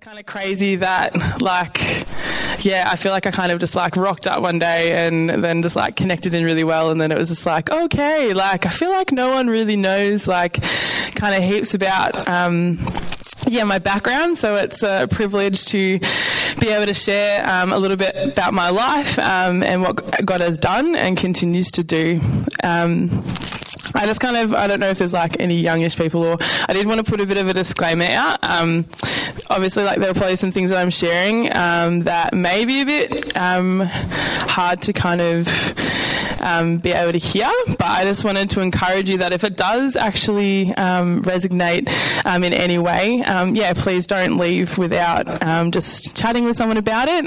kind of crazy that, like, yeah, I feel like I kind of just like rocked up one day and then just like connected in really well. And then it was just like, okay, like, I feel like no one really knows, like, kind of heaps about, um, yeah, my background. So it's a privilege to be able to share um, a little bit about my life um, and what God has done and continues to do. Um, I just kind of, I don't know if there's like any youngish people or I did want to put a bit of a disclaimer out. Um, obviously, like there are probably some things that I'm sharing um, that may be a bit um, hard to kind of um, be able to hear, but I just wanted to encourage you that if it does actually um, resonate um, in any way, yeah, please don't leave without just chatting with someone about it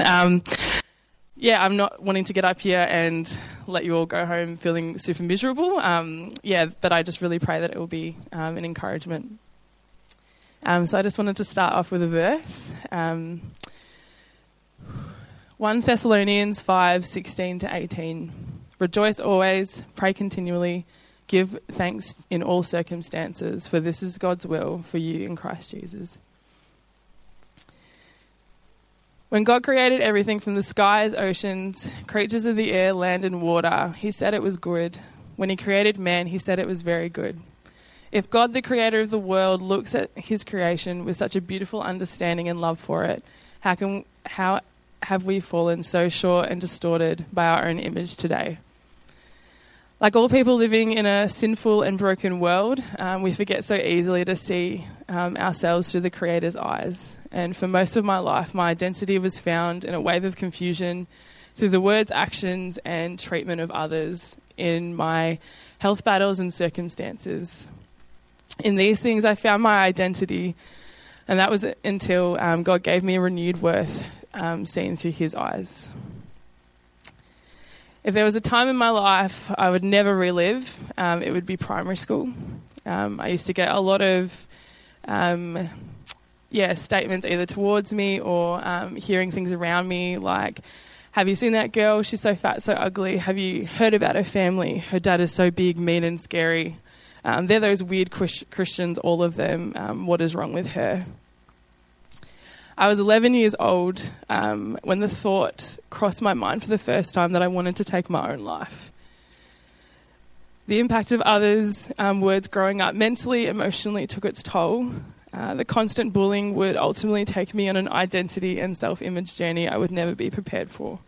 yeah, I'm not wanting to get up here and let you all go home feeling super miserable. Um, yeah, but I just really pray that it will be um, an encouragement. Um, so I just wanted to start off with a verse. Um, 1 Thessalonians 5 16 to 18. Rejoice always, pray continually, give thanks in all circumstances, for this is God's will for you in Christ Jesus. When God created everything from the skies, oceans, creatures of the air, land, and water, He said it was good. When He created man, He said it was very good. If God, the creator of the world, looks at His creation with such a beautiful understanding and love for it, how, can, how have we fallen so short and distorted by our own image today? Like all people living in a sinful and broken world, um, we forget so easily to see um, ourselves through the Creator's eyes. And for most of my life, my identity was found in a wave of confusion through the words, actions, and treatment of others in my health battles and circumstances. In these things, I found my identity, and that was until um, God gave me renewed worth um, seen through His eyes. If there was a time in my life I would never relive, um, it would be primary school. Um, I used to get a lot of, um, yeah, statements either towards me or um, hearing things around me like, "Have you seen that girl? She's so fat, so ugly. Have you heard about her family? Her dad is so big, mean, and scary." Um, they're those weird Christians, all of them. Um, what is wrong with her? I was 11 years old um, when the thought crossed my mind for the first time that I wanted to take my own life. The impact of others' um, words growing up mentally, emotionally took its toll. Uh, the constant bullying would ultimately take me on an identity and self image journey I would never be prepared for.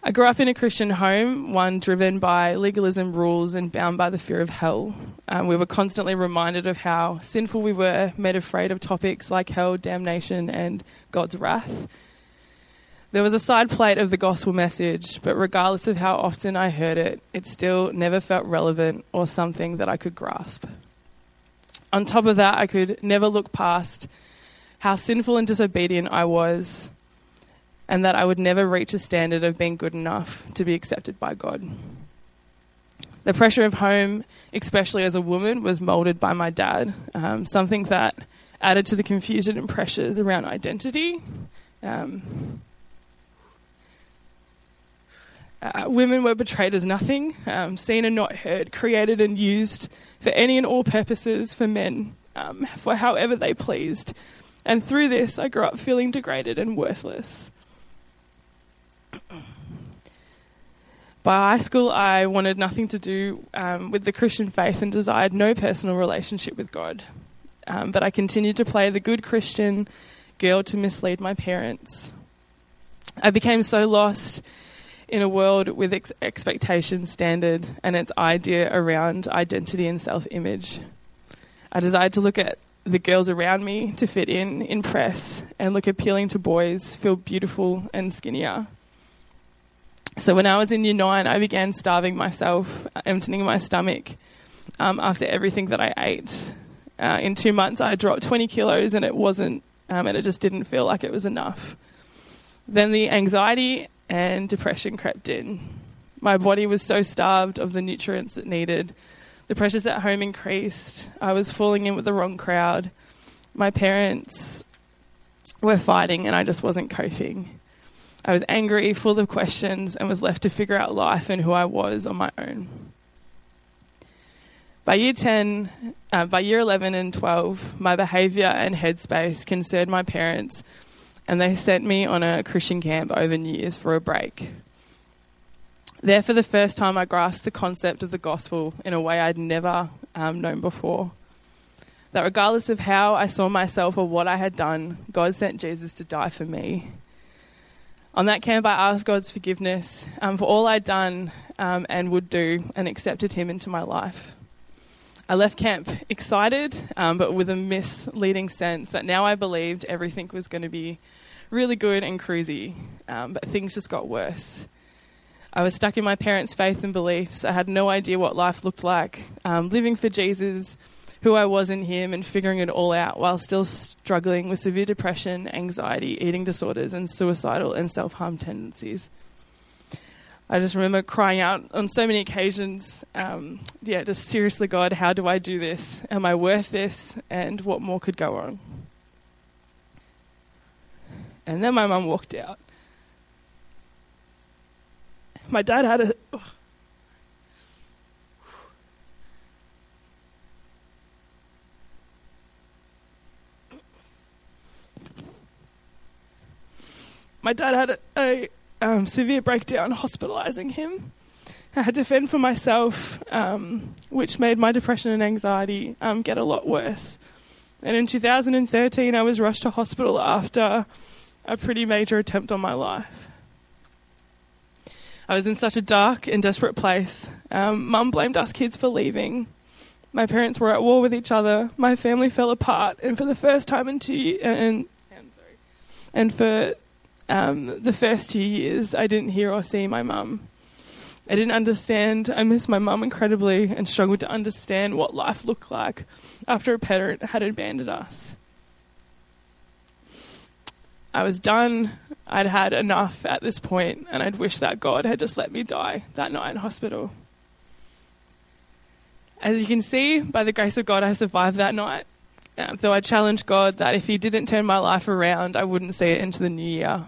I grew up in a Christian home, one driven by legalism rules and bound by the fear of hell. Um, we were constantly reminded of how sinful we were, made afraid of topics like hell, damnation, and God's wrath. There was a side plate of the gospel message, but regardless of how often I heard it, it still never felt relevant or something that I could grasp. On top of that, I could never look past how sinful and disobedient I was and that I would never reach a standard of being good enough to be accepted by God. The pressure of home, especially as a woman, was molded by my dad, um, something that added to the confusion and pressures around identity. Um, uh, women were portrayed as nothing, um, seen and not heard, created and used for any and all purposes for men, um, for however they pleased. And through this, I grew up feeling degraded and worthless. By high school, I wanted nothing to do um, with the Christian faith and desired no personal relationship with God. Um, but I continued to play the good Christian girl to mislead my parents. I became so lost in a world with ex- expectation, standard, and its idea around identity and self image. I desired to look at the girls around me to fit in, impress, and look appealing to boys, feel beautiful and skinnier. So when I was in year nine, I began starving myself, emptying my stomach um, after everything that I ate. Uh, in two months, I dropped 20 kilos, and it wasn't, um, and it just didn't feel like it was enough. Then the anxiety and depression crept in. My body was so starved of the nutrients it needed. The pressures at home increased. I was falling in with the wrong crowd. My parents were fighting, and I just wasn't coping. I was angry, full of questions, and was left to figure out life and who I was on my own. By year 10, uh, by year 11 and 12, my behaviour and headspace concerned my parents, and they sent me on a Christian camp over New Year's for a break. There, for the first time, I grasped the concept of the gospel in a way I'd never um, known before. That regardless of how I saw myself or what I had done, God sent Jesus to die for me. On that camp, I asked God's forgiveness um, for all I'd done um, and would do and accepted Him into my life. I left camp excited, um, but with a misleading sense that now I believed everything was going to be really good and cruisy, um, but things just got worse. I was stuck in my parents' faith and beliefs. I had no idea what life looked like. Um, living for Jesus, who I was in Him, and figuring it all out while still struggling with severe depression, anxiety, eating disorders, and suicidal and self harm tendencies. I just remember crying out on so many occasions, um, yeah, just seriously, God, how do I do this? Am I worth this? And what more could go on? And then my mum walked out. My dad had a. My dad had a, a um, severe breakdown, hospitalising him. I had to fend for myself, um, which made my depression and anxiety um, get a lot worse. And in 2013, I was rushed to hospital after a pretty major attempt on my life. I was in such a dark and desperate place. Um, Mum blamed us kids for leaving. My parents were at war with each other. My family fell apart, and for the first time in two years, and, and for um, the first two years, I didn't hear or see my mum. I didn't understand. I missed my mum incredibly and struggled to understand what life looked like after a parent had abandoned us. I was done. I'd had enough at this point, and I'd wish that God had just let me die that night in hospital. As you can see, by the grace of God, I survived that night. Uh, though I challenged God that if He didn't turn my life around, I wouldn't see it into the new year.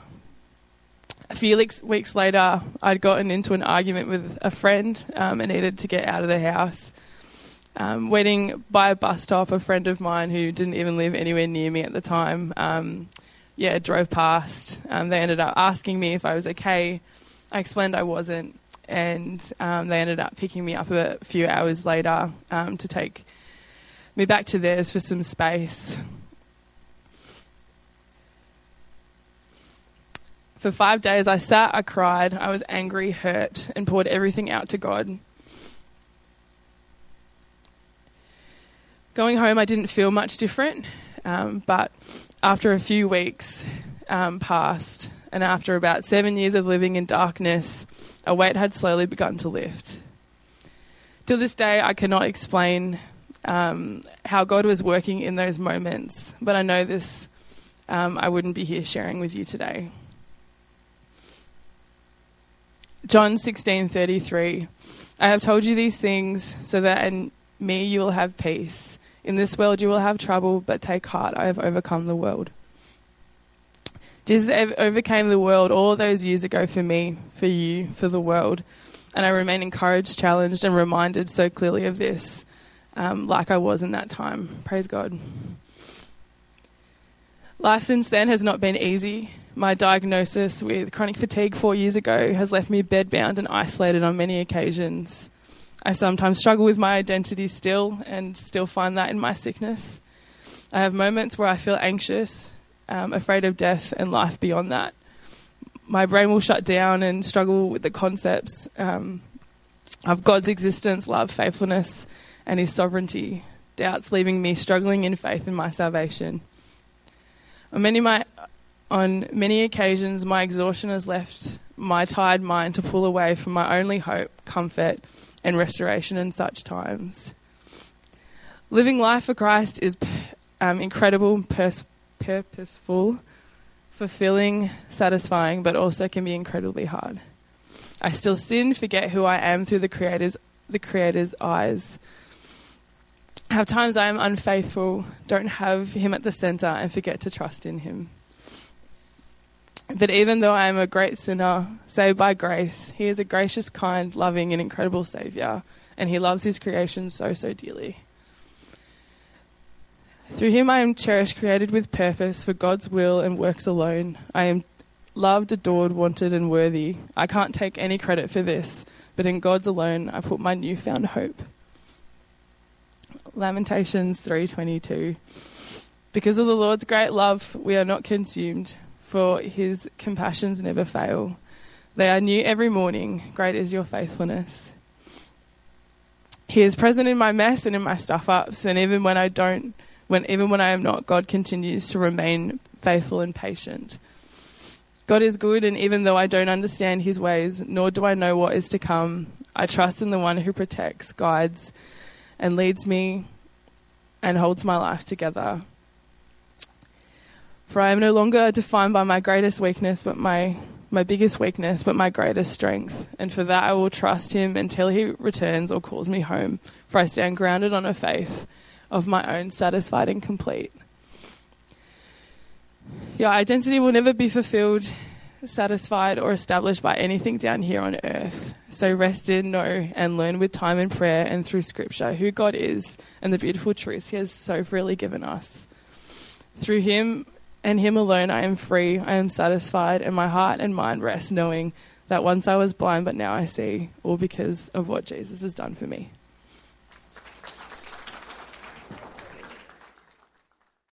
A few weeks later, I'd gotten into an argument with a friend um, and needed to get out of the house. Um, waiting by a bus stop, a friend of mine who didn't even live anywhere near me at the time um, yeah, drove past. Um, they ended up asking me if I was okay. I explained I wasn't, and um, they ended up picking me up a few hours later um, to take me back to theirs for some space. For five days, I sat, I cried, I was angry, hurt, and poured everything out to God. Going home, I didn't feel much different, um, but after a few weeks um, passed, and after about seven years of living in darkness, a weight had slowly begun to lift. To this day, I cannot explain um, how God was working in those moments, but I know this, um, I wouldn't be here sharing with you today. John 16:33 I have told you these things so that in me you will have peace. In this world you will have trouble, but take heart, I have overcome the world. Jesus overcame the world all those years ago for me, for you, for the world. And I remain encouraged, challenged, and reminded so clearly of this, um, like I was in that time. Praise God. Life since then has not been easy. My diagnosis with chronic fatigue four years ago has left me bedbound and isolated on many occasions. I sometimes struggle with my identity still and still find that in my sickness. I have moments where I feel anxious, um, afraid of death and life beyond that. My brain will shut down and struggle with the concepts um, of God's existence, love, faithfulness, and His sovereignty. Doubts leaving me struggling in faith in my salvation. On many, my, on many occasions, my exhaustion has left my tired mind to pull away from my only hope, comfort, and restoration in such times. Living life for Christ is um, incredible, pers- purposeful, fulfilling, satisfying, but also can be incredibly hard. I still sin, forget who I am through the Creator's, the Creator's eyes. Have times I am unfaithful, don't have Him at the center, and forget to trust in Him. But even though I am a great sinner, saved by grace, He is a gracious, kind, loving, and incredible Saviour, and he loves his creation so, so dearly. Through him I am cherished, created with purpose for God's will and works alone. I am loved, adored, wanted, and worthy. I can't take any credit for this, but in God's alone I put my newfound hope. Lamentations 3:22 Because of the Lord's great love we are not consumed for his compassions never fail. They are new every morning. Great is your faithfulness. He is present in my mess and in my stuff ups and even when I don't when even when I am not God continues to remain faithful and patient. God is good and even though I don't understand his ways nor do I know what is to come I trust in the one who protects guides and leads me and holds my life together. For I am no longer defined by my greatest weakness, but my, my biggest weakness, but my greatest strength. And for that I will trust him until he returns or calls me home. For I stand grounded on a faith of my own, satisfied and complete. Your identity will never be fulfilled satisfied, or established by anything down here on earth. So rest in, know, and learn with time and prayer and through Scripture who God is and the beautiful truths He has so freely given us. Through Him and Him alone, I am free, I am satisfied, and my heart and mind rest knowing that once I was blind, but now I see, all because of what Jesus has done for me.